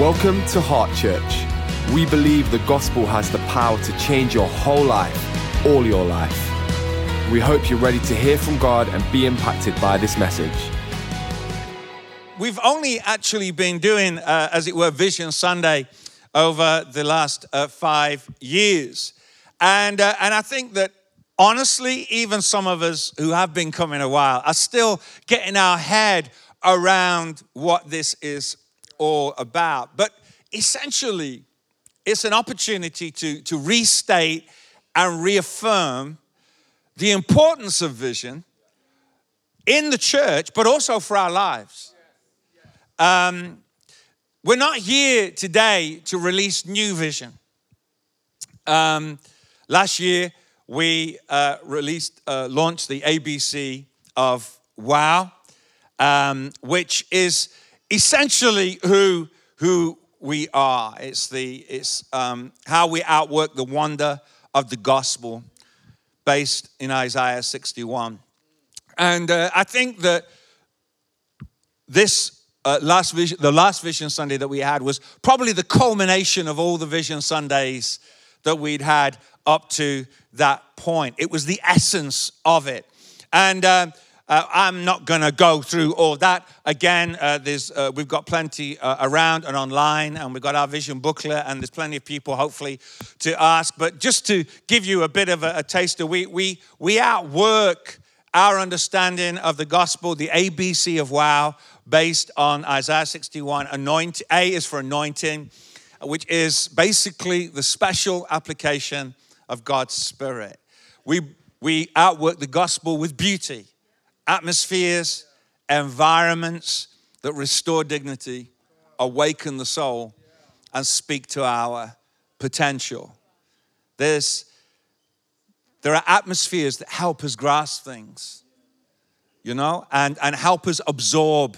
Welcome to Heart Church. We believe the gospel has the power to change your whole life, all your life. We hope you're ready to hear from God and be impacted by this message. We've only actually been doing, uh, as it were, Vision Sunday over the last uh, five years. And, uh, and I think that honestly, even some of us who have been coming a while are still getting our head around what this is all about. But essentially, it's an opportunity to, to restate and reaffirm the importance of vision in the church, but also for our lives. Um, we're not here today to release new vision. Um, last year, we uh, released, uh, launched the ABC of Wow, um, which is essentially who, who we are. It's, the, it's um, how we outwork the wonder of the gospel based in Isaiah 61. And uh, I think that this uh, last vision, the last Vision Sunday that we had was probably the culmination of all the Vision Sundays that we'd had up to that point. It was the essence of it. And uh, uh, I'm not going to go through all that again. Uh, there's, uh, we've got plenty uh, around and online, and we've got our vision booklet, and there's plenty of people, hopefully, to ask. But just to give you a bit of a, a taster, we, we, we outwork our understanding of the gospel, the ABC of wow, based on Isaiah 61. Anoint, a is for anointing, which is basically the special application of God's Spirit. We, we outwork the gospel with beauty atmospheres, environments that restore dignity, awaken the soul, and speak to our potential. There's, there are atmospheres that help us grasp things, you know, and, and help us absorb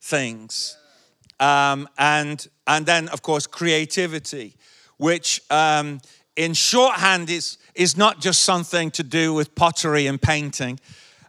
things. Um, and, and then, of course, creativity, which um, in shorthand is, is not just something to do with pottery and painting.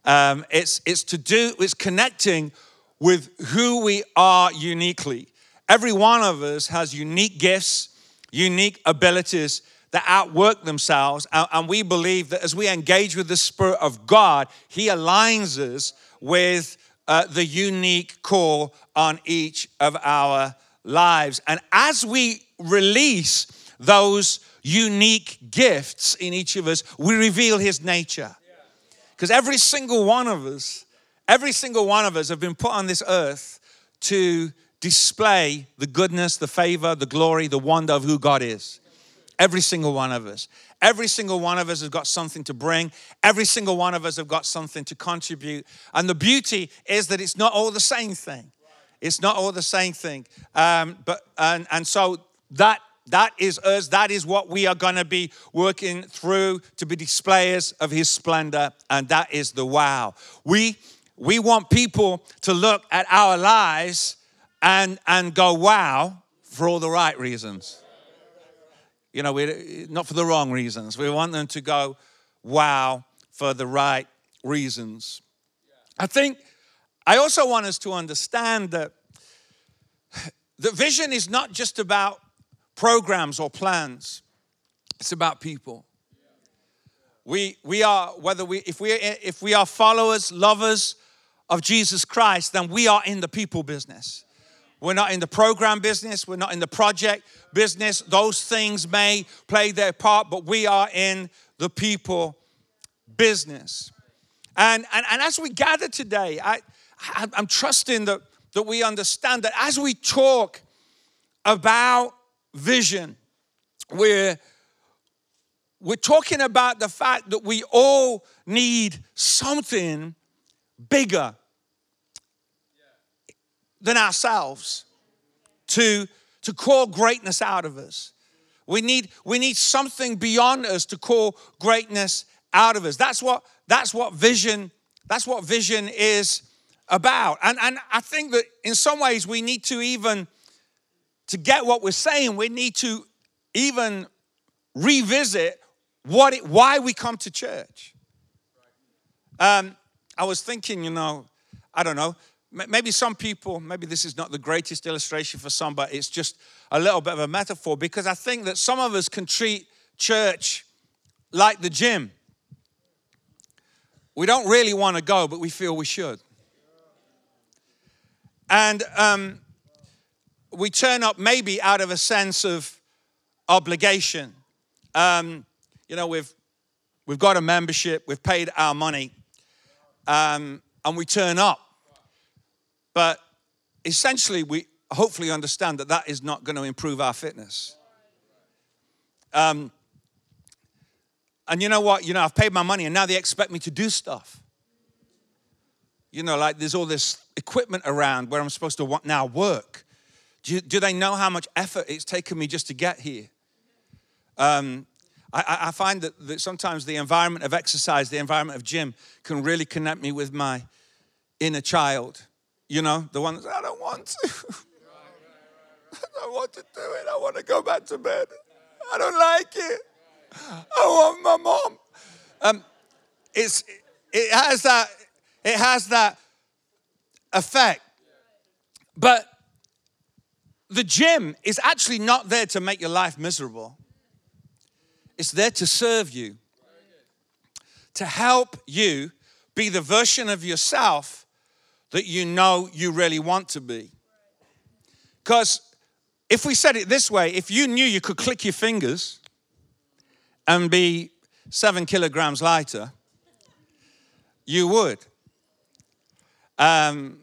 Um, it's, it's to do, it's connecting with who we are uniquely. Every one of us has unique gifts, unique abilities that outwork themselves. And, and we believe that as we engage with the Spirit of God, He aligns us with uh, the unique call on each of our lives. And as we release those unique gifts in each of us, we reveal His nature. Because every single one of us, every single one of us have been put on this earth to display the goodness, the favor, the glory, the wonder of who God is. Every single one of us. Every single one of us has got something to bring. Every single one of us have got something to contribute. And the beauty is that it's not all the same thing. It's not all the same thing. Um, but and, and so that that is us. That is what we are going to be working through to be displayers of His splendor, and that is the wow. We we want people to look at our lives and and go wow for all the right reasons. You know, we're not for the wrong reasons. We want them to go wow for the right reasons. I think I also want us to understand that the vision is not just about programs or plans. It's about people. We, we are, whether we, if we, if we are followers, lovers of Jesus Christ, then we are in the people business. We're not in the program business. We're not in the project business. Those things may play their part, but we are in the people business. And, and, and as we gather today, I, I'm trusting that, that we understand that as we talk about vision. We're, we're talking about the fact that we all need something bigger than ourselves to, to call greatness out of us. We need, we need something beyond us to call greatness out of us. That's what, that's what vision, that's what vision is about. And, and I think that in some ways we need to even to get what we're saying, we need to even revisit what it, why we come to church. Um, I was thinking, you know, I don't know, maybe some people, maybe this is not the greatest illustration for some, but it's just a little bit of a metaphor because I think that some of us can treat church like the gym. We don't really want to go, but we feel we should. And um, we turn up maybe out of a sense of obligation. Um, you know, we've, we've got a membership, we've paid our money, um, and we turn up. But essentially, we hopefully understand that that is not going to improve our fitness. Um, and you know what? You know, I've paid my money and now they expect me to do stuff. You know, like there's all this equipment around where I'm supposed to now work. Do, do they know how much effort it's taken me just to get here? Um, I, I, find that, that sometimes the environment of exercise, the environment of gym, can really connect me with my inner child. You know, the one that I don't want to. I don't want to do it. I want to go back to bed. I don't like it. I want my mom. Um, it's, it has that, it has that effect. But the gym is actually not there to make your life miserable. It's there to serve you, to help you be the version of yourself that you know you really want to be. Because if we said it this way, if you knew you could click your fingers and be seven kilograms lighter, you would. Um,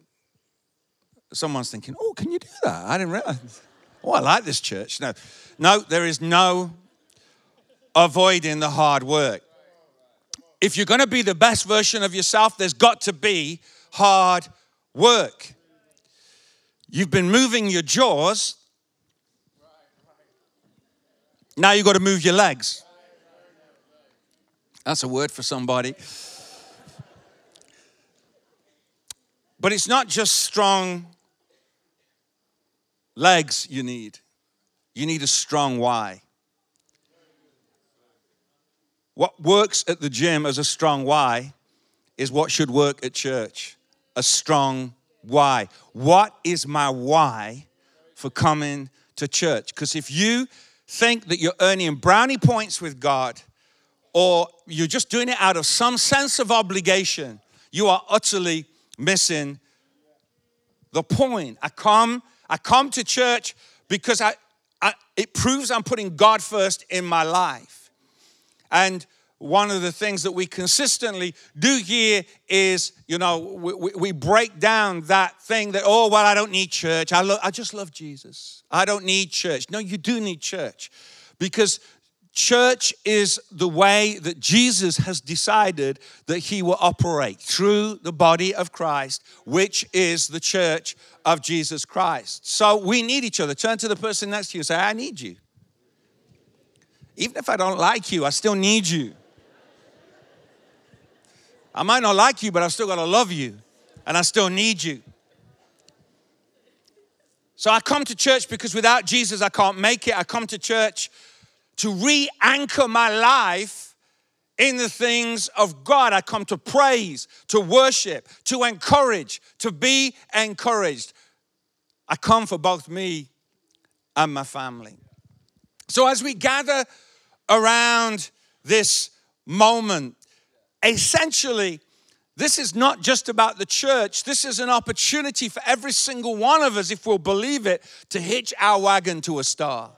someone's thinking, oh, can you do that? I didn't realize. Oh, I like this church. No, no, there is no avoiding the hard work. If you're going to be the best version of yourself, there's got to be hard work. You've been moving your jaws. Now you've got to move your legs. That's a word for somebody. But it's not just strong legs you need, you need a strong why. What works at the gym as a strong why is what should work at church a strong why. What is my why for coming to church? Because if you think that you're earning brownie points with God, or you're just doing it out of some sense of obligation, you are utterly missing the point. I come, I come to church because I, I, it proves I'm putting God first in my life. And one of the things that we consistently do here is, you know, we, we break down that thing that, oh, well, I don't need church. I, lo- I just love Jesus. I don't need church. No, you do need church because Church is the way that Jesus has decided that he will operate through the body of Christ, which is the church of Jesus Christ. So we need each other. Turn to the person next to you and say, I need you. Even if I don't like you, I still need you. I might not like you, but I've still got to love you, and I still need you. So I come to church because without Jesus, I can't make it. I come to church to re anchor my life in the things of God. I come to praise, to worship, to encourage, to be encouraged. I come for both me and my family. So, as we gather around this moment, essentially, this is not just about the church. This is an opportunity for every single one of us, if we'll believe it, to hitch our wagon to a star.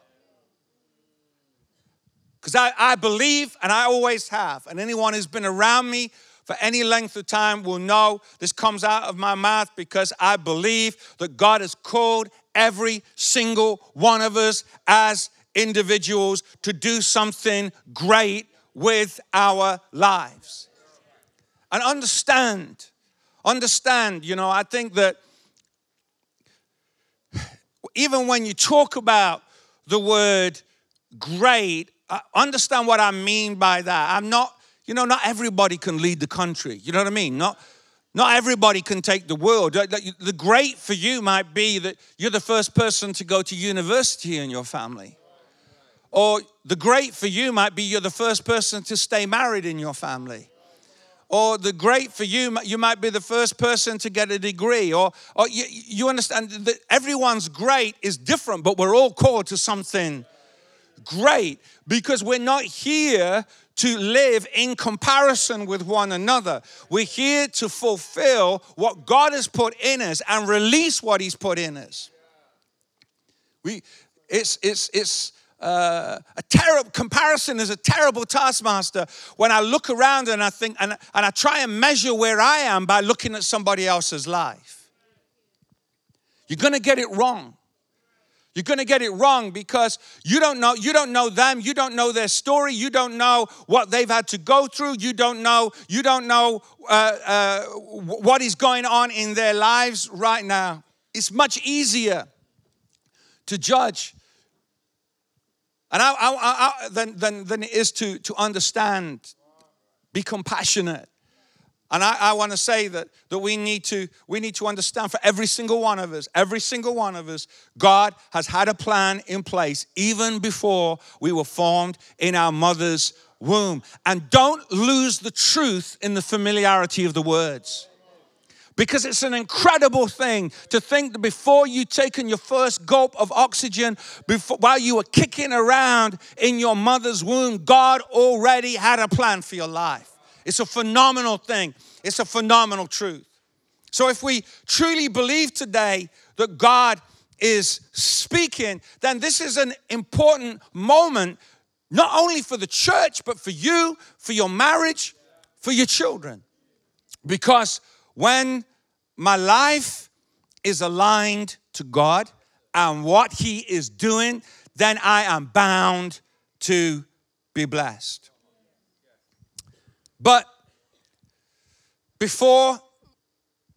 Because I, I believe, and I always have, and anyone who's been around me for any length of time will know this comes out of my mouth because I believe that God has called every single one of us as individuals to do something great with our lives. And understand, understand, you know, I think that even when you talk about the word great, understand what I mean by that. I'm not, you know, not everybody can lead the country. You know what I mean? Not, not everybody can take the world. The great for you might be that you're the first person to go to university in your family. Or the great for you might be you're the first person to stay married in your family. or the great for you, you might be the first person to get a degree, or, or you, you understand that everyone's great is different, but we're all called to something great because we're not here to live in comparison with one another. We're here to fulfill what God has put in us and release what He's put in us. We, it's, it's, it's, uh, a terrible comparison is a terrible taskmaster when I look around and I think, and, and I try and measure where I am by looking at somebody else's life. You're going to get it wrong. You're going to get it wrong because you don't know you don't know them, you don't know their story, you don't know what they've had to go through, you don't know you don't know uh, uh, what is going on in their lives right now. It's much easier to judge and I, I, I, than, than, than it is to, to understand, be compassionate. And I, I want to say that, that we, need to, we need to understand for every single one of us, every single one of us, God has had a plan in place even before we were formed in our mother's womb. And don't lose the truth in the familiarity of the words. Because it's an incredible thing to think that before you taken your first gulp of oxygen, before, while you were kicking around in your mother's womb, God already had a plan for your life. It's a phenomenal thing. It's a phenomenal truth. So if we truly believe today that God is speaking, then this is an important moment, not only for the church, but for you, for your marriage, for your children. Because when my life is aligned to God and what He is doing, then I am bound to be blessed. But before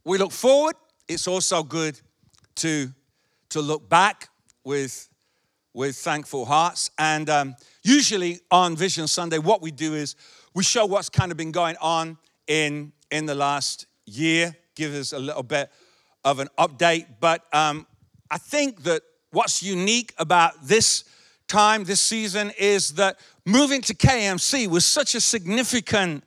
we look forward, it's also good to, to look back with, with thankful hearts. And um, usually on Vision Sunday, what we do is we show what's kind of been going on in, in the last year, give us a little bit of an update. But um, I think that what's unique about this time, this season, is that moving to KMC was such a significant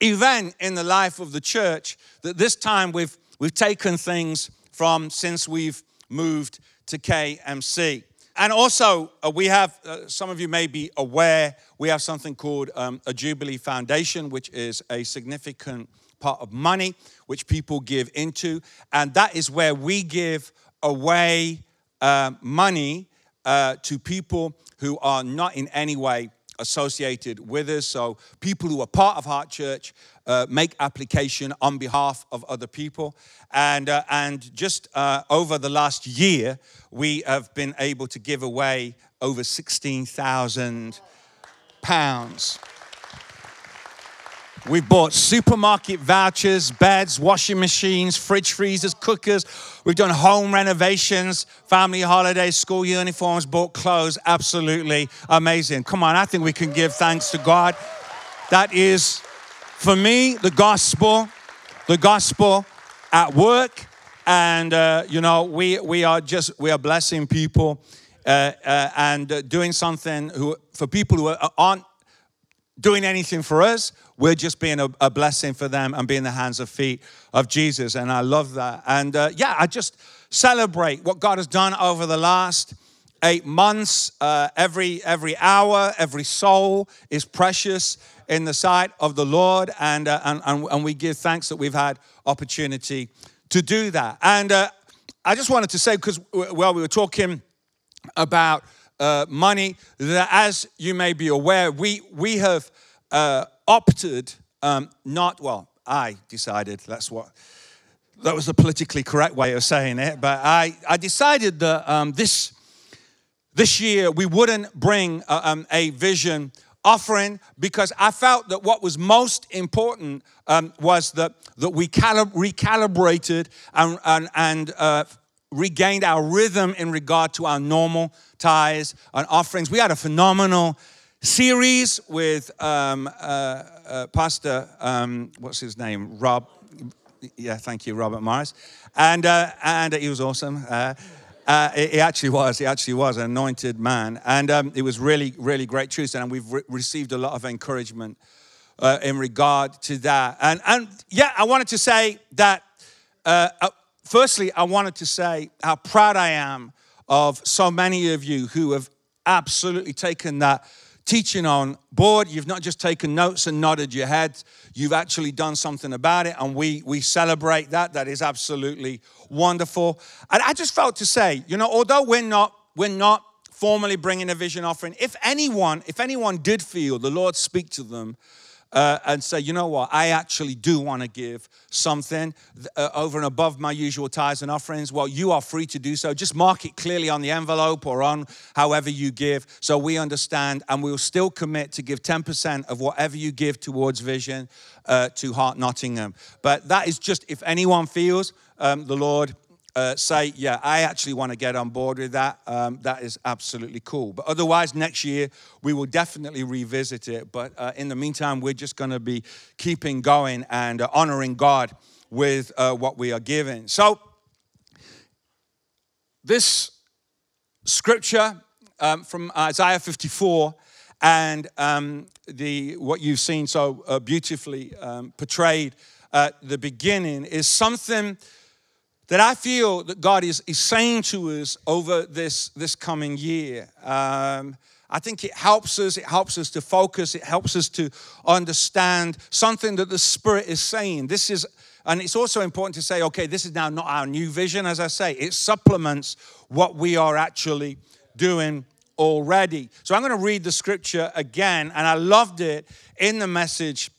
event in the life of the church that this time we've, we've taken things from since we've moved to KMC. And also, uh, we have, uh, some of you may be aware, we have something called um, a Jubilee Foundation, which is a significant part of money which people give into. And that is where we give away uh, money uh, to people who are not in any way associated with us. So, people who are part of Heart Church uh, make application on behalf of other people. And, uh, and just uh, over the last year, we have been able to give away over 16,000 pounds. We bought supermarket vouchers, beds, washing machines, fridge freezers, cookers. We've done home renovations, family holidays, school uniforms, bought clothes. Absolutely amazing. Come on, I think we can give thanks to God. That is, for me, the gospel, the gospel at work. And, uh, you know, we, we are just, we are blessing people uh, uh, and doing something who, for people who aren't doing anything for us. We're just being a, a, blessing for them and being the hands and feet of Jesus. And I love that. And uh, yeah, I just celebrate what God has done over the last eight months. Uh, every, every hour, every soul is precious in the sight of the Lord. And, uh, and, and, and, we give thanks that we've had opportunity to do that. And uh, I just wanted to say, because, well, we were talking about uh, money that, as you may be aware, we, we have uh, opted um, not, well, I decided that's what, that was the politically correct way of saying it, but I, I decided that um, this, this year we wouldn't bring a, um, a vision offering because I felt that what was most important um, was that, that we calib- recalibrated and, and, and uh, regained our rhythm in regard to our normal tithes and offerings. We had a phenomenal series with um, uh, uh, Pastor, um, what's his name? Rob. Yeah, thank you, Robert Morris. And, uh, and he was awesome. Uh, uh, he actually was. He actually was an anointed man. And um, it was really, really great truth. And we've re- received a lot of encouragement uh, in regard to that. And, and yeah, I wanted to say that, firstly, I wanted to say how proud I am of so many of you who have absolutely taken that teaching on board. You've not just taken notes and nodded your head, you've actually done something about it, and we, we celebrate that. That is absolutely wonderful. And I just felt to say, you know, although we're not, we're not formally bringing a vision offering, if anyone, if anyone did feel the Lord speak to them, uh, and say, you know what, I actually do want to give something uh, over and above my usual tithes and offerings, well, you are free to do so. Just mark it clearly on the envelope or on however you give so we understand and we'll still commit to give 10% of whatever you give towards vision uh, to Heart Nottingham. But that is just if anyone feels um, the Lord uh, say, yeah, I actually want to get on board with that, um, that is absolutely cool. But otherwise, next year, we will definitely revisit it. But uh, in the meantime, we're just going to be keeping going and uh, honoring God with uh, what we are given. So, this scripture um, from Isaiah 54 and um, the, what you've seen so uh, beautifully um, portrayed at the beginning is something that I feel that God is, is saying to us over this, this coming year. Um, I think it helps us, it helps us to focus, it helps us to understand something that the Spirit is saying. This is, and it's also important to say, okay, this is now not our new vision, as I say, it supplements what we are actually doing already. So I'm going to read the scripture again, and I loved it in the message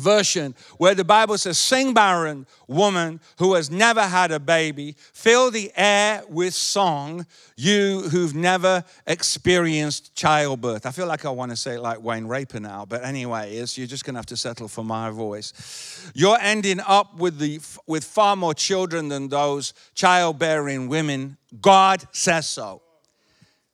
version where the Bible says, Sing, barren woman who has never had a baby, fill the air with song, you who've never experienced childbirth. I feel like I want to say it like Wayne Raper now, but anyway, you're just going to have to settle for my voice. You're ending up with, the, with far more children than those childbearing women. God says so.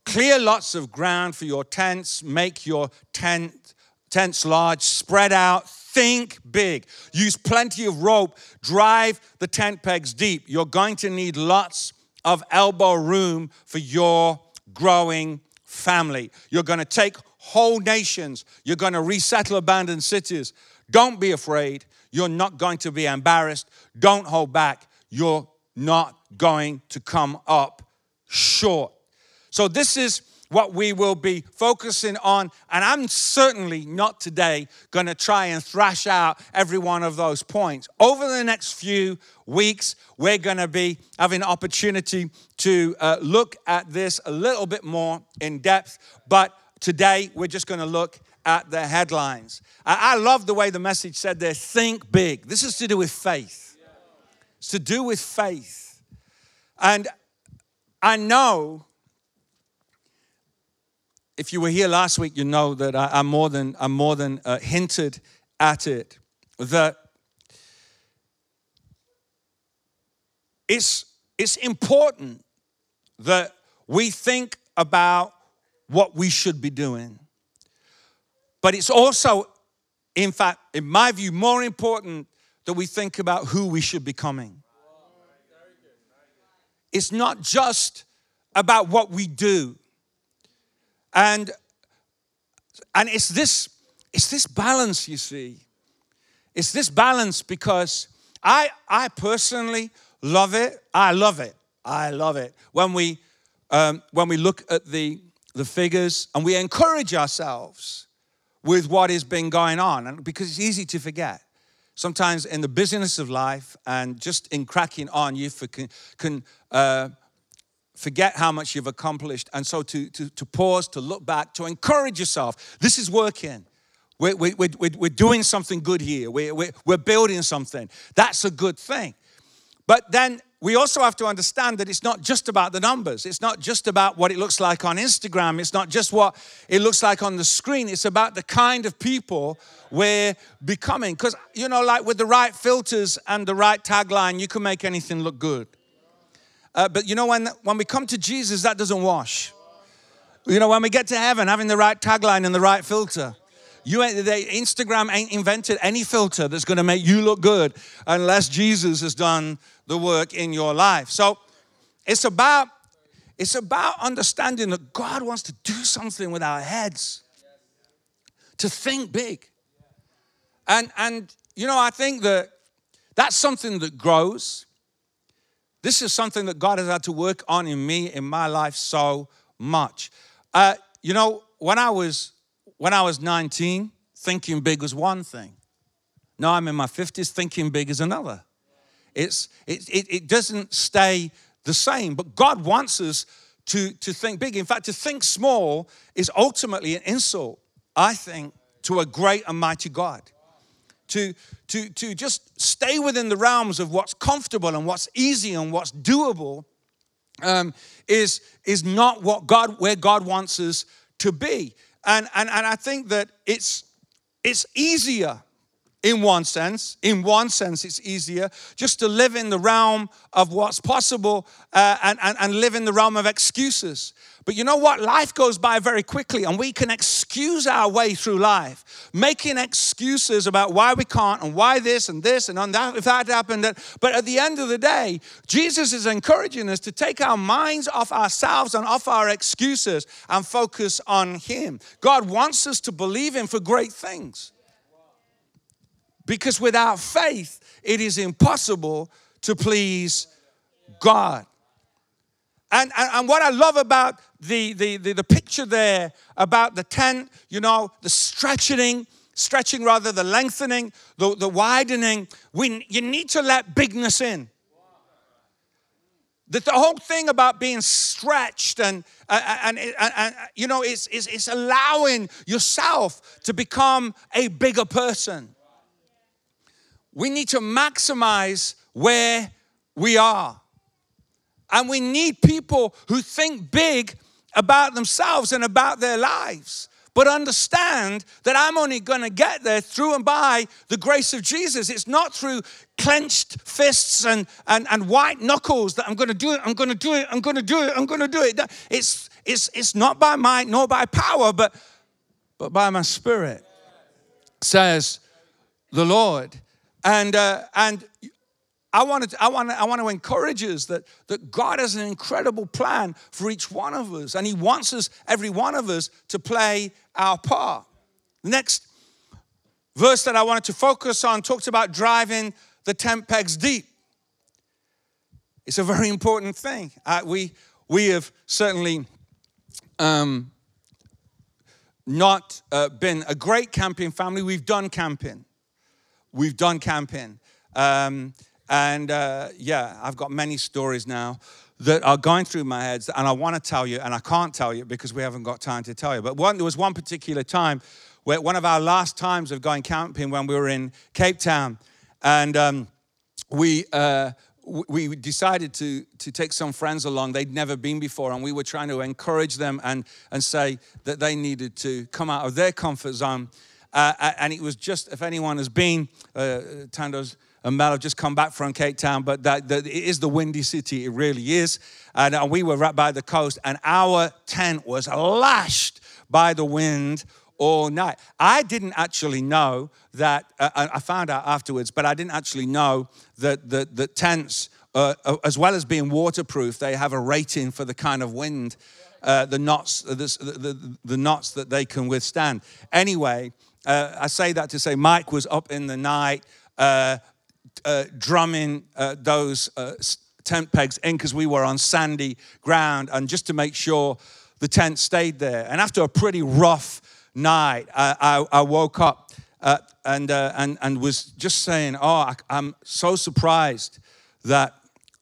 Clear lots of ground for your tents, make your tent, tents large, spread out Think big. Use plenty of rope. Drive the tent pegs deep. You're going to need lots of elbow room for your growing family. You're going to take whole nations. You're going to resettle abandoned cities. Don't be afraid. You're not going to be embarrassed. Don't hold back. You're not going to come up short. So, this is what we will be focusing on. And I'm certainly not today going to try and thrash out every one of those points. Over the next few weeks, we're going to be having an opportunity to uh, look at this a little bit more in depth. But today, we're just going to look at the headlines. I, I love the way the message said there think big. This is to do with faith. It's to do with faith. And I know if you were here last week, you know that I, am more than, I'm more than uh, hinted at it. That it's, it's important that we think about what we should be doing. But it's also, in fact, in my view, more important that we think about who we should be becoming. It's not just about what we do and, and it's this, it's this balance, you see. It's this balance because I, I personally love it. I love it. I love it. When we, um, when we look at the, the figures and we encourage ourselves with what has been going on, and because it's easy to forget. Sometimes in the busyness of life and just in cracking on, you can, can uh, forget how much you've accomplished. And so to, to, to pause, to look back, to encourage yourself. This is working. We're, we're, we're, we're doing something good here. We're, we're, we're building something. That's a good thing. But then we also have to understand that it's not just about the numbers. It's not just about what it looks like on Instagram. It's not just what it looks like on the screen. It's about the kind of people we're becoming. Because, you know, like with the right filters and the right tagline, you can make anything look good. Uh, but you know, when, when we come to Jesus, that doesn't wash. You know, when we get to heaven, having the right tagline and the right filter. You they, Instagram ain't invented any filter that's going to make you look good unless Jesus has done the work in your life. So it's about it's about understanding that God wants to do something with our heads. To think big. And, and you know, I think that that's something that grows. This is something that God has had to work on in me, in my life, so much. Uh, you know, when I was when I was 19, thinking big was one thing. Now I'm in my 50s, thinking big is another. It's, it, it, it doesn't stay the same, but God wants us to, to think big. In fact, to think small is ultimately an insult, I think, to a great and mighty God. To, to, to just stay within the realms of what's comfortable and what's easy and what's doable um, is, is not what God, where God wants us to be. And, and, and I think that it's, it's easier in one sense. In one sense, it's easier just to live in the realm of what's possible uh, and, and, and live in the realm of excuses. But you know what? Life goes by very quickly, and we can excuse our way through life, making excuses about why we can't and why this and this and that, if that happened. That. But at the end of the day, Jesus is encouraging us to take our minds off ourselves and off our excuses and focus on Him. God wants us to believe Him for great things. Because without faith, it is impossible to please God. And, and, and, what I love about the, the, the, the, picture there about the tent, you know, the stretching, stretching rather, the lengthening, the, the widening, we, you need to let bigness in. That the whole thing about being stretched and, uh, uh, and, and, and you know, it's, it's, it's allowing yourself to become a bigger person. We need to maximize where we are. And we need people who think big about themselves and about their lives, but understand that I'm only going to get there through and by the grace of Jesus. It's not through clenched fists and, and, and white knuckles that I'm going to do it, I'm going to do it, I'm going to do it, I'm going to do it. It's, it's, it's not by might nor by power, but, but by my spirit, says the Lord. And, uh, and I want to, I want I want to encourage us that, that God has an incredible plan for each one of us, and He wants us, every one of us, to play our part. The next verse that I wanted to focus on talks about driving the tent pegs deep. It's a very important thing. Uh, we, we have certainly um, not uh, been a great camping family. We've done camping. We've done camping. Um, and uh, yeah, I've got many stories now that are going through my head, and I want to tell you, and I can't tell you because we haven't got time to tell you. But one, there was one particular time where one of our last times of going camping when we were in Cape Town, and um, we. Uh, we decided to, to take some friends along. They'd never been before, and we were trying to encourage them and, and say that they needed to come out of their comfort zone. Uh, and it was just, if anyone has been, uh, Tando's and Mel have just come back from Cape Town, but that, that, it is the windy city, it really is. And uh, we were right by the coast, and our tent was lashed by the wind all night. I didn't actually know that, uh, I found out afterwards, but I didn't actually know that the, the tents, uh, uh, as well as being waterproof, they have a rating for the kind of wind, uh, the knots, the, the, the, knots that they can withstand. Anyway, uh, I say that to say Mike was up in the night, uh, uh, drumming uh, those uh, tent pegs in because we were on sandy ground and just to make sure the tent stayed there. And after a pretty rough night, I, I, I woke up uh, and, and, and was just saying, Oh, I, I'm so surprised that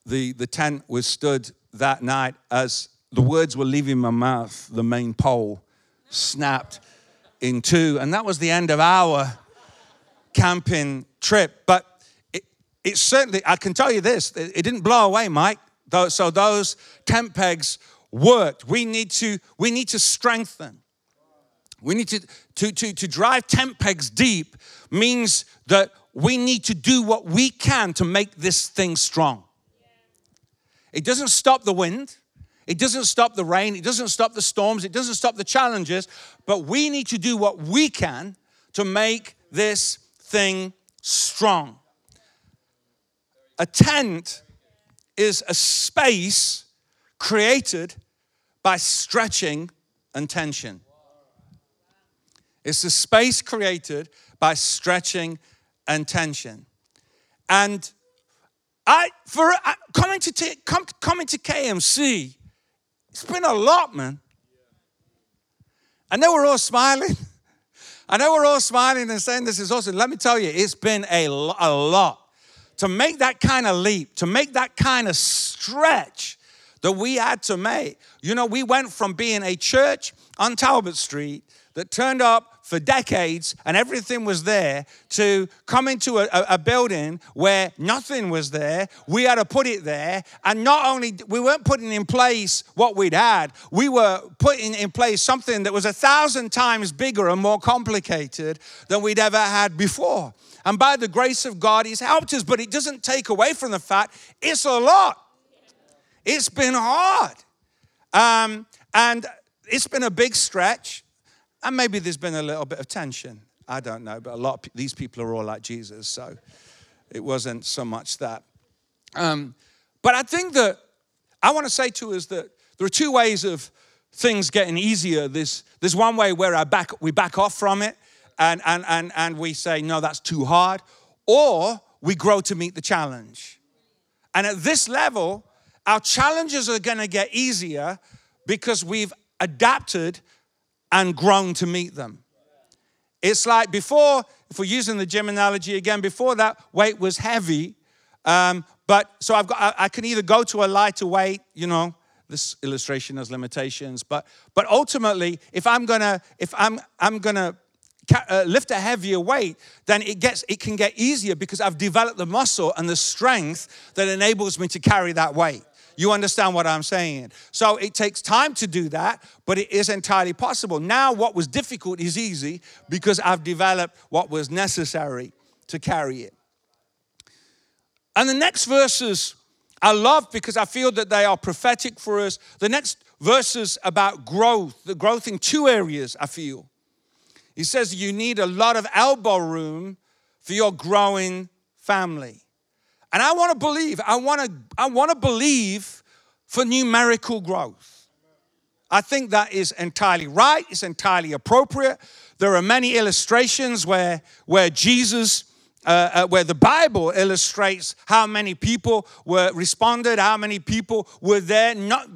the, the tent was stood that night as the words were leaving my mouth, the main pole snapped in two. And that was the end of our camping trip. But it certainly, I can tell you this, it didn't blow away, Mike. So those tent pegs worked. We need to, we need to strengthen. We need to, to, to, to drive tent pegs deep means that we need to do what we can to make this thing strong. It doesn't stop the wind. It doesn't stop the rain. It doesn't stop the storms. It doesn't stop the challenges. But we need to do what we can to make this thing strong. A tent is a space created by stretching and tension. It's a space created by stretching and tension. And I, for uh, coming to coming to KMC, it's been a lot, man. I know we're all smiling. I know we're all smiling and saying this is awesome. Let me tell you, it's been a, a lot. To make that kind of leap, to make that kind of stretch that we had to make. You know, we went from being a church on Talbot Street that turned up for decades and everything was there to come into a, a, building where nothing was there. We had to put it there. And not only, we weren't putting in place what we'd had, we were putting in place something that was a thousand times bigger and more complicated than we'd ever had before. And by the grace of God, He's helped us, but it doesn't take away from the fact it's a lot. It's been hard. Um, and it's been a big stretch. And maybe there's been a little bit of tension. I don't know, but a lot of these people are all like Jesus, so it wasn't so much that. Um, but I think that I want to say to us that there are two ways of things getting easier. There's, there's one way where I back, we back off from it and, and, and, and we say, no, that's too hard. Or we grow to meet the challenge. And at this level, our challenges are going to get easier because we've adapted and grown to meet them. It's like before, if we're using the gym analogy again, before that weight was heavy, um, but so I've got I, I can either go to a lighter weight, you know, this illustration has limitations, but but ultimately, if I'm gonna if I'm I'm gonna uh, lift a heavier weight, then it gets it can get easier because I've developed the muscle and the strength that enables me to carry that weight. You understand what I'm saying? So it takes time to do that, but it is entirely possible. Now, what was difficult is easy because I've developed what was necessary to carry it. And the next verses I love because I feel that they are prophetic for us. The next verses about growth, the growth in two areas, I feel. He says you need a lot of elbow room for your growing family. And I want to believe, I want to, I want to believe for numerical growth. I think that is entirely right, it's entirely appropriate. There are many illustrations where, where Jesus, uh, uh, where the Bible illustrates how many people were responded, how many people were there. Not,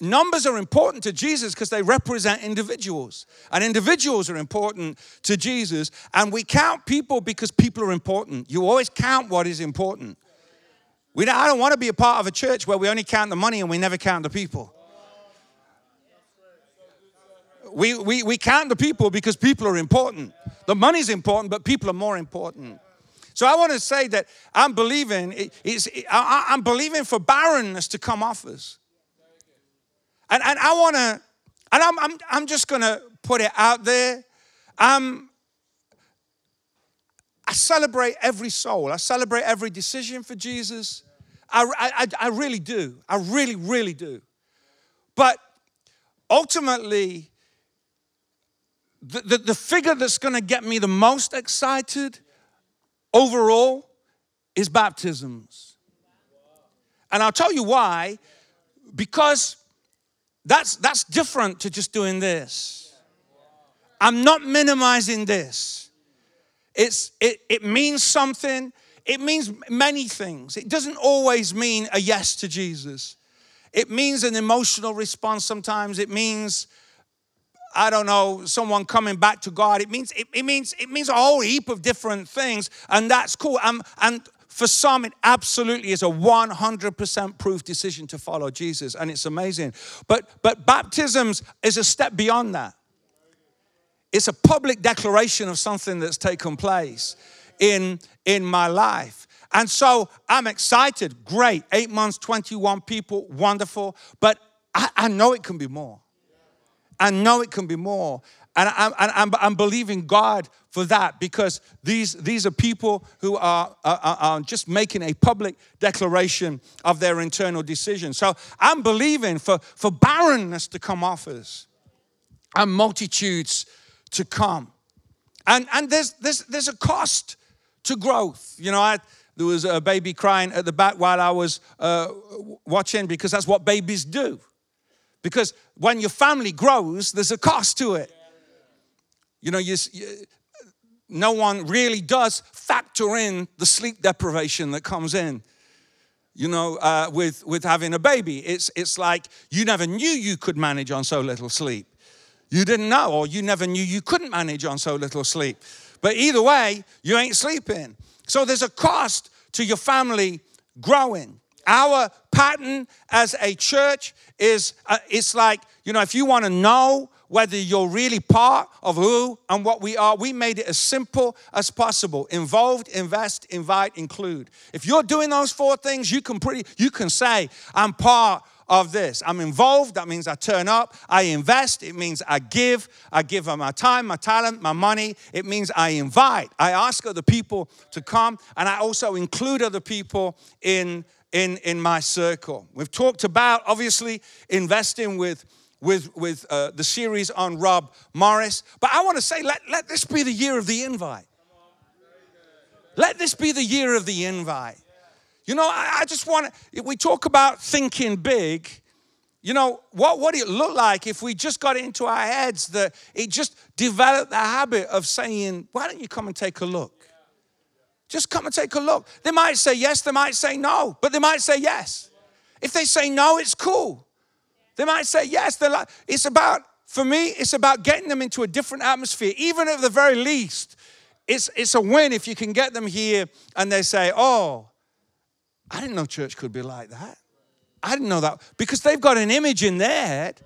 numbers are important to Jesus because they represent individuals. And individuals are important to Jesus. And we count people because people are important. You always count what is important. We don't, I don't want to be a part of a church where we only count the money and we never count the people. We, we, we count the people because people are important. The money's important, but people are more important. So I want to say that I'm believing, it's, I, I'm believing for barrenness to come off us. And, and I want to, and I'm, I'm, I'm just going to put it out there. Um, I celebrate every soul. I celebrate every decision for Jesus. I, I, I really do. I really, really do. But ultimately, the, the, the figure that's going to get me the most excited overall is baptisms. And I'll tell you why. Because that's, that's different to just doing this. I'm not minimizing this. It's, it, it means something. It means many things. It doesn't always mean a yes to Jesus. It means an emotional response sometimes. It means, I don't know, someone coming back to God. It means, it, it means, it means a whole heap of different things, and that's cool. Um, and for some, it absolutely is a 100% proof decision to follow Jesus, and it's amazing. But, but baptisms is a step beyond that. It's a public declaration of something that's taken place in, in my life. And so I'm excited. Great. Eight months, 21 people, wonderful. But I, I know it can be more. I know it can be more. And I'm, I'm, I'm believing God for that because these, these are people who are, are, are, just making a public declaration of their internal decision. So I'm believing for, for barrenness to come off us and multitudes to come. And, and there's, there's, there's a cost to growth. You know, I, there was a baby crying at the back while I was uh, watching because that's what babies do. Because when your family grows, there's a cost to it. you know, you, you, no one really does factor in the sleep deprivation that comes in you know, uh, with, with having a baby. It's, it's like you never knew you could manage on so little sleep. You didn't know, or you never knew you couldn't manage on so little sleep. But either way, you ain't sleeping. So there's a cost to your family growing. Our pattern as a church is uh, it's like, you know, if you want to know whether you're really part of who and what we are, we made it as simple as possible. Involved, invest, invite, include. If you're doing those four things, you can pretty you can say, I'm part of this. I'm involved, that means I turn up. I invest, it means I give. I give my time, my talent, my money. It means I invite. I ask other people to come, and I also include other people in, in, in my circle. We've talked about, obviously, investing with with, with uh, the series on Rob Morris. But I want to say, let, let this be the year of the invite. Let this be the year of the invite. You know, I, I just want to, we talk about thinking big. You know, what would it look like if we just got into our heads that it just developed the habit of saying, why don't you come and take a look? Just come and take a look. They might say yes, they might say no, but they might say yes. If they say no, it's cool. They might say yes. They're like, it's about, for me, it's about getting them into a different atmosphere. Even at the very least, it's, it's a win if you can get them here and they say, oh, I didn't know church could be like that. I didn't know that. Because they've got an image in their head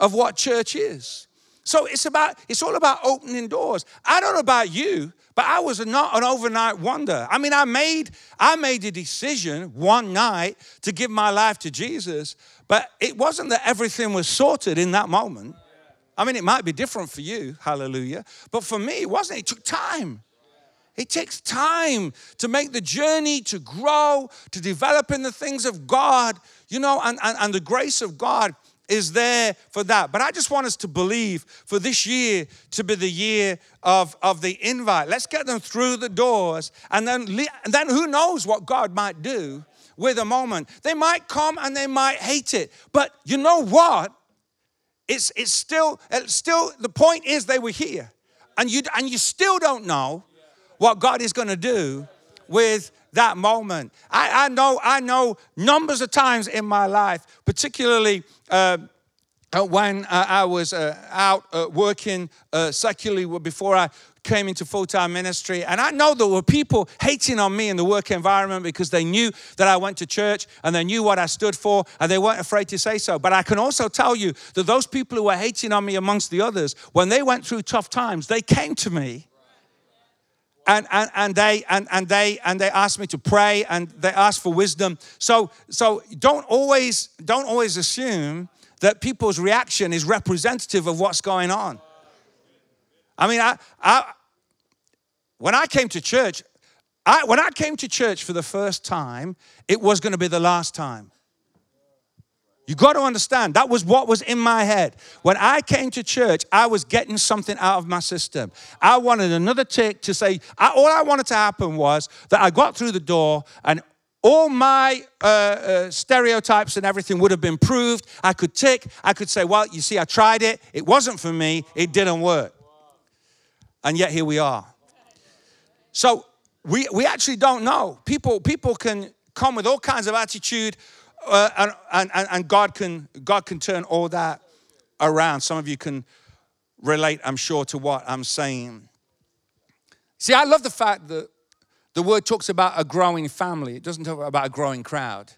of what church is. So it's about, it's all about opening doors. I don't know about you, but I was not an overnight wonder. I mean, I made, I made a decision one night to give my life to Jesus, but it wasn't that everything was sorted in that moment. I mean, it might be different for you, hallelujah. But for me, it wasn't. It took time. It takes time to make the journey, to grow, to develop in the things of God, you know, and, and, and the grace of God is there for that. But I just want us to believe for this year to be the year of, of the invite. Let's get them through the doors, and then, and then who knows what God might do with a moment. They might come and they might hate it. But you know what? It's, it's still, it's still, the point is they were here. And you, and you still don't know what God is going to do with that moment. I, I, know, I know numbers of times in my life, particularly uh, uh when uh, I was uh, out uh, working uh, secularly before I came into full time ministry. And I know there were people hating on me in the work environment because they knew that I went to church and they knew what I stood for and they weren't afraid to say so. But I can also tell you that those people who were hating on me amongst the others, when they went through tough times, they came to me and, and, and they and, and they and they asked me to pray and they asked for wisdom. So so don't always don't always assume that people's reaction is representative of what's going on. I mean i, I when i came to church I, when i came to church for the first time it was going to be the last time you got to understand, that was what was in my head. When I came to church, I was getting something out of my system. I wanted another tick to say, I, all I wanted to happen was that I got through the door and all my uh, uh, stereotypes and everything would have been proved. I could tick, I could say, well, you see, I tried it, it wasn't for me, it didn't work. And yet here we are. So we, we actually don't know. People, people can come with all kinds of attitude and, and, and God, can, God can turn all that around. Some of you can relate, I'm sure, to what I'm saying. See, I love the fact that the word talks about a growing family, it doesn't talk about a growing crowd.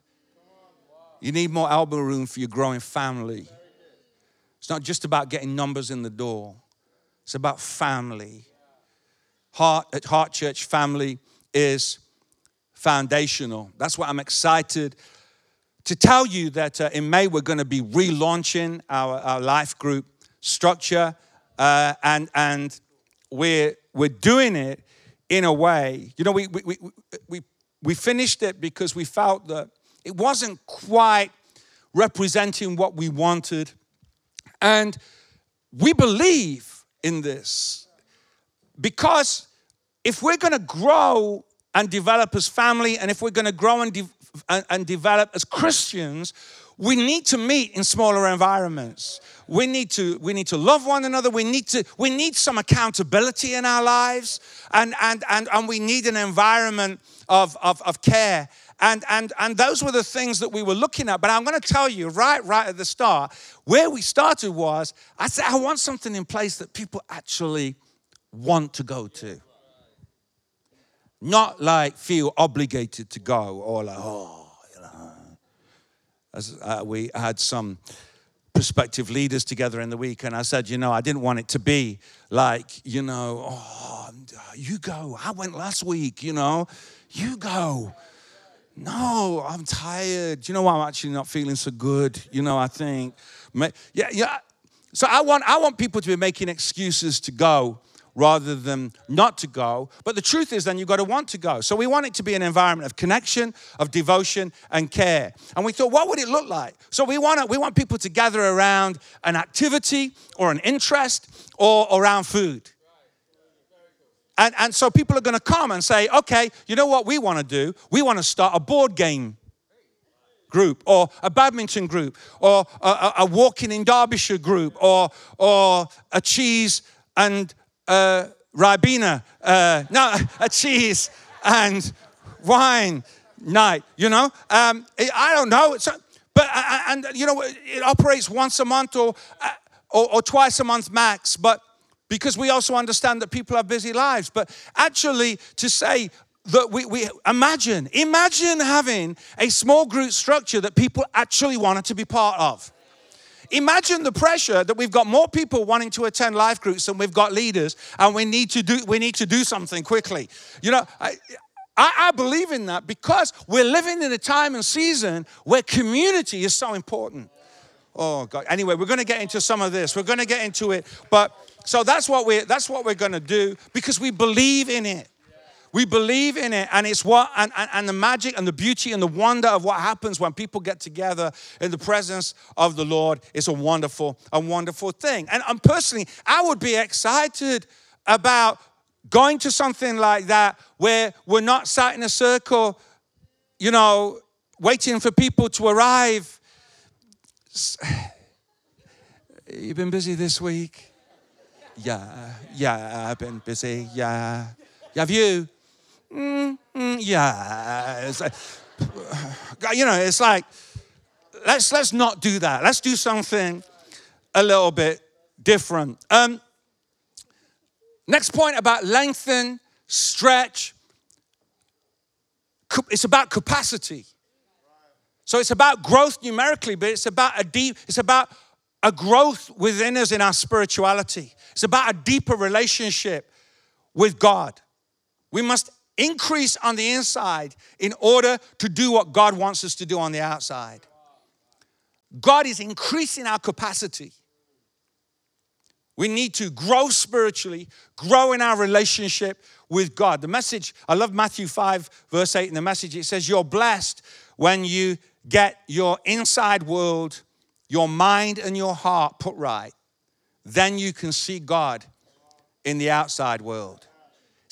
You need more elbow room for your growing family. It's not just about getting numbers in the door, it's about family. Heart at Heart Church, family is foundational. That's what I'm excited to tell you that uh, in May we're going to be relaunching our, our life group structure, uh, and and we're we're doing it in a way. You know, we we we we, we finished it because we felt that it wasn't quite representing what we wanted, and we believe in this because if we're going to grow and develop as family, and if we're going to grow and de- and, and develop as Christians, we need to meet in smaller environments. We need to we need to love one another. We need to we need some accountability in our lives, and and and and we need an environment of of, of care. And, and, and those were the things that we were looking at. But I'm going to tell you right, right at the start, where we started was I said, I want something in place that people actually want to go to. Not like feel obligated to go or like, oh, you know. As uh, we had some prospective leaders together in the week, and I said, you know, I didn't want it to be like, you know, oh, you go. I went last week, you know, you go. No, I'm tired. You know why I'm actually not feeling so good? You know, I think, yeah, yeah. So I want, I want people to be making excuses to go rather than not to go. But the truth is, then you've got to want to go. So we want it to be an environment of connection, of devotion, and care. And we thought, what would it look like? So we want, to, we want people to gather around an activity or an interest or around food. And, and so people are going to come and say, okay, you know what we want to do? We want to start a board game group or a badminton group or a, a, a walking in Derbyshire group or, or a cheese and uh, Ribena, uh, no, a cheese and wine night, you know? Um, I don't know. It's but, uh, uh, and, you know, it operates once a month or, uh, or, or twice a month max, but because we also understand that people have busy lives. But actually, to say that we, we imagine, imagine having a small group structure that people actually wanted to be part of. Imagine the pressure that we've got more people wanting to attend life groups than we've got leaders, and we need to do we need to do something quickly. You know, I, I, believe in that because we're living in a time and season where community is so important. Oh God. Anyway, we're going to get into some of this. We're going to get into it, but so that's what we're that's what we're going to do because we believe in it. We believe in it, and it's what, and, and, and, the magic and the beauty and the wonder of what happens when people get together in the presence of the Lord is a wonderful, a wonderful thing. And, and personally, I would be excited about going to something like that where we're not sat in a circle, you know, waiting for people to arrive. You've been busy this week? Yeah, yeah, I've been busy. Yeah. Have you? Mm, mm, yeah. You know, it's like, let's, let's not do that. Let's do something a little bit different. Um, next point about lengthen, stretch. It's about capacity. So it's about growth numerically, but it's about a deep, it's about a growth within us in our spirituality. It's about a deeper relationship with God. We must increase on the inside in order to do what God wants us to do on the outside. God is increasing our capacity. We need to grow spiritually, grow in our relationship with God. The message, I love Matthew 5, verse 8 in the message. It says, You're blessed when you get your inside world, your mind, and your heart put right. Then you can see God in the outside world.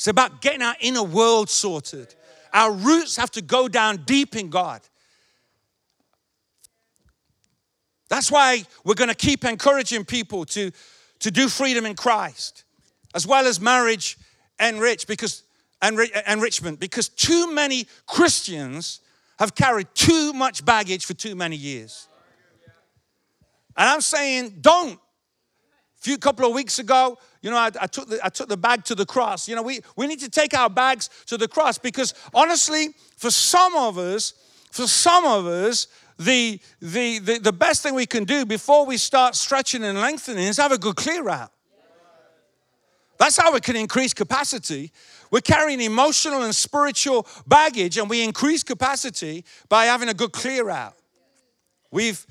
It's about getting our inner world sorted. Our roots have to go down deep in God. That's why we're going to keep encouraging people to, to do freedom in Christ, as well as marriage enrich because enrichment, because too many Christians have carried too much baggage for too many years. And I'm saying, don't. Few couple of weeks ago, you know, I, I, took the, I took the bag to the cross. You know, we, we need to take our bags to the cross because honestly, for some of us, for some of us, the, the, the, the best thing we can do before we start stretching and lengthening is have a good clear out. That's how we can increase capacity. We're carrying emotional and spiritual baggage, and we increase capacity by having a good clear out. We've,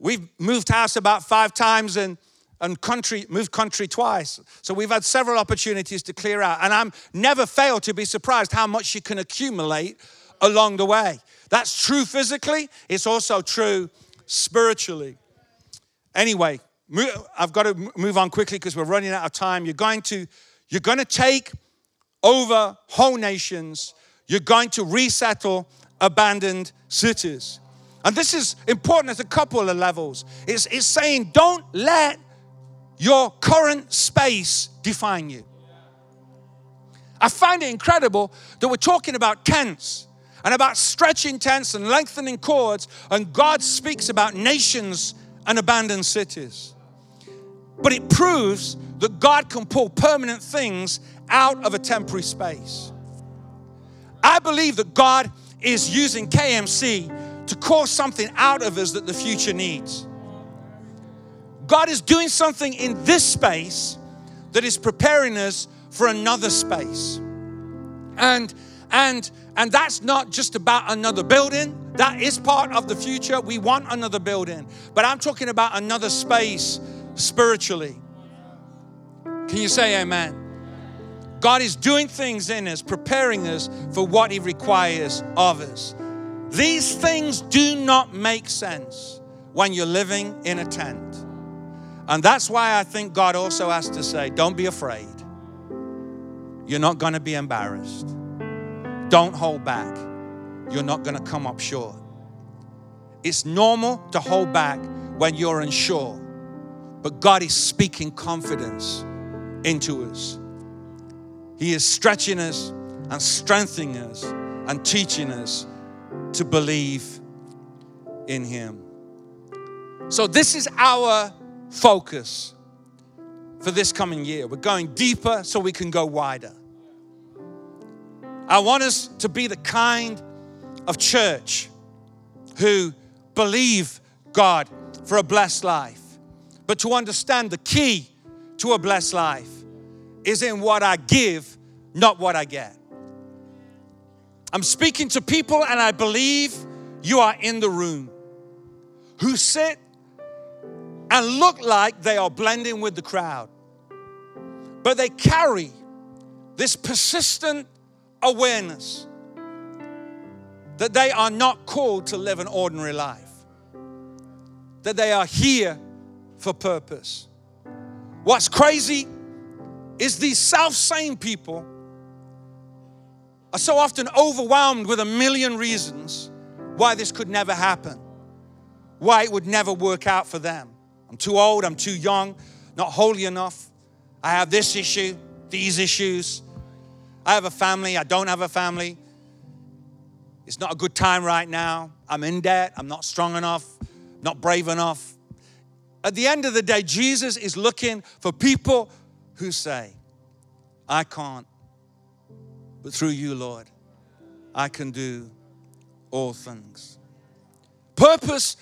we've moved house about five times, and and country moved country twice. So we've had several opportunities to clear out. And i'm never fail to be surprised how much you can accumulate along the way. That's true physically. It's also true spiritually. Anyway i've got to move on quickly because we're running out of time. You're going to you're going to take over whole nations. You're going to resettle abandoned cities. And this is important at a couple of levels. It's, it's saying, don't let your current space define you. I find it incredible that we're talking about tents and about stretching tents and lengthening cords, and God speaks about nations and abandoned cities. But it proves that God can pull permanent things out of a temporary space. I believe that God is using KMC to call something out of us that the future needs. God is doing something in this space that is preparing us for another space. And and and that's not just about another building. That is part of the future. We want another building. But I'm talking about another space spiritually. Can you say amen? God is doing things in us, preparing us for what He requires of us. These things do not make sense when you're living in a tent. And that's why I think God also has to say, don't be afraid. You're not going to be embarrassed. Don't hold back. You're not going to come up short. It's normal to hold back when you're unsure, but God is speaking confidence into us. He is stretching us and strengthening us and teaching us to believe in Him. So, this is our focus for this coming year. We're going deeper so we can go wider. I want us to be the kind of church who believe God for a blessed life, but to understand the key to a blessed life is in what I give, not what I get. I'm speaking to people, and I believe you are in the room who sit and look like they are blending with the crowd, but they carry this persistent awareness that they are not called to live an ordinary life, that they are here for purpose. What's crazy is these self same people are so often overwhelmed with a million reasons why this could never happen, why it would never work out for them. I'm too old, I'm too young, not holy enough. I have this issue, these issues. I have a family, I don't have a family. It's not a good time right now. I'm in debt, I'm not strong enough, not brave enough. At the end of the day, Jesus is looking for people who say, I can't, but through you, Lord, I can do all things. Purpose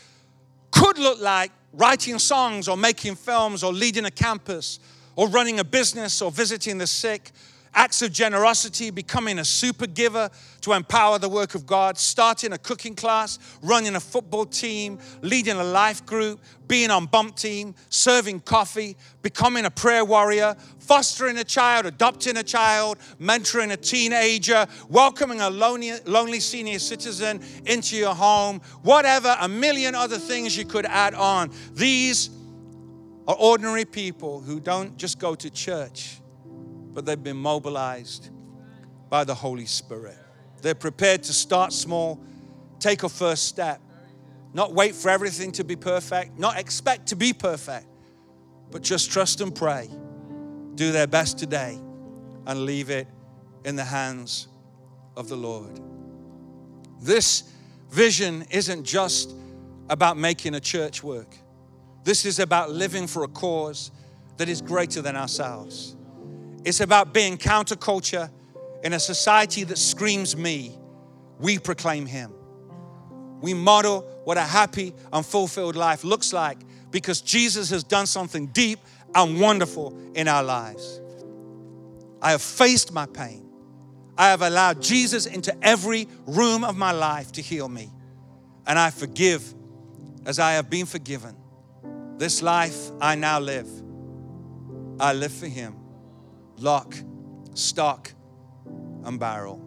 could look like writing songs or making films or leading a campus or running a business or visiting the sick. Acts of generosity, becoming a super giver to empower the work of God, starting a cooking class, running a football team, leading a life group, being on bump team, serving coffee, becoming a prayer warrior, fostering a child, adopting a child, mentoring a teenager, welcoming a lonely, lonely senior citizen into your home, whatever, a million other things you could add on. These are ordinary people who don't just go to church but they've been mobilized by the Holy Spirit. They're prepared to start small, take a first step, not wait for everything to be perfect, not expect to be perfect, but just trust and pray. Do their best today and leave it in the hands of the Lord. This vision isn't just about making a church work. This is about living for a cause that is greater than ourselves. It's about being counterculture in a society that screams me. We proclaim Him. We model what a happy and fulfilled life looks like because Jesus has done something deep and wonderful in our lives. I have faced my pain. I have allowed Jesus into every room of my life to heal me. And I forgive as I have been forgiven. This life I now live, I live for Him lock, stock, and barrel.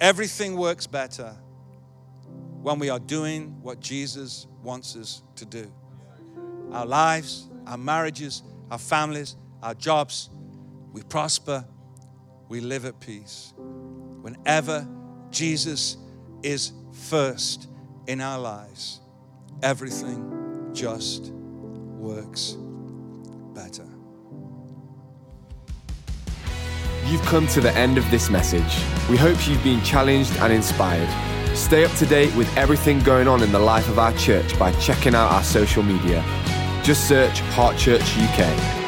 Everything works better when we are doing what Jesus wants us to do. Our lives, our marriages, our families, our jobs, we prosper, we live at peace. Whenever Jesus is first in our lives, everything just works better. You've come to the end of this message. We hope you've been challenged and inspired. Stay up to date with everything going on in the life of our church by checking out our social media. Just search Heart Church UK.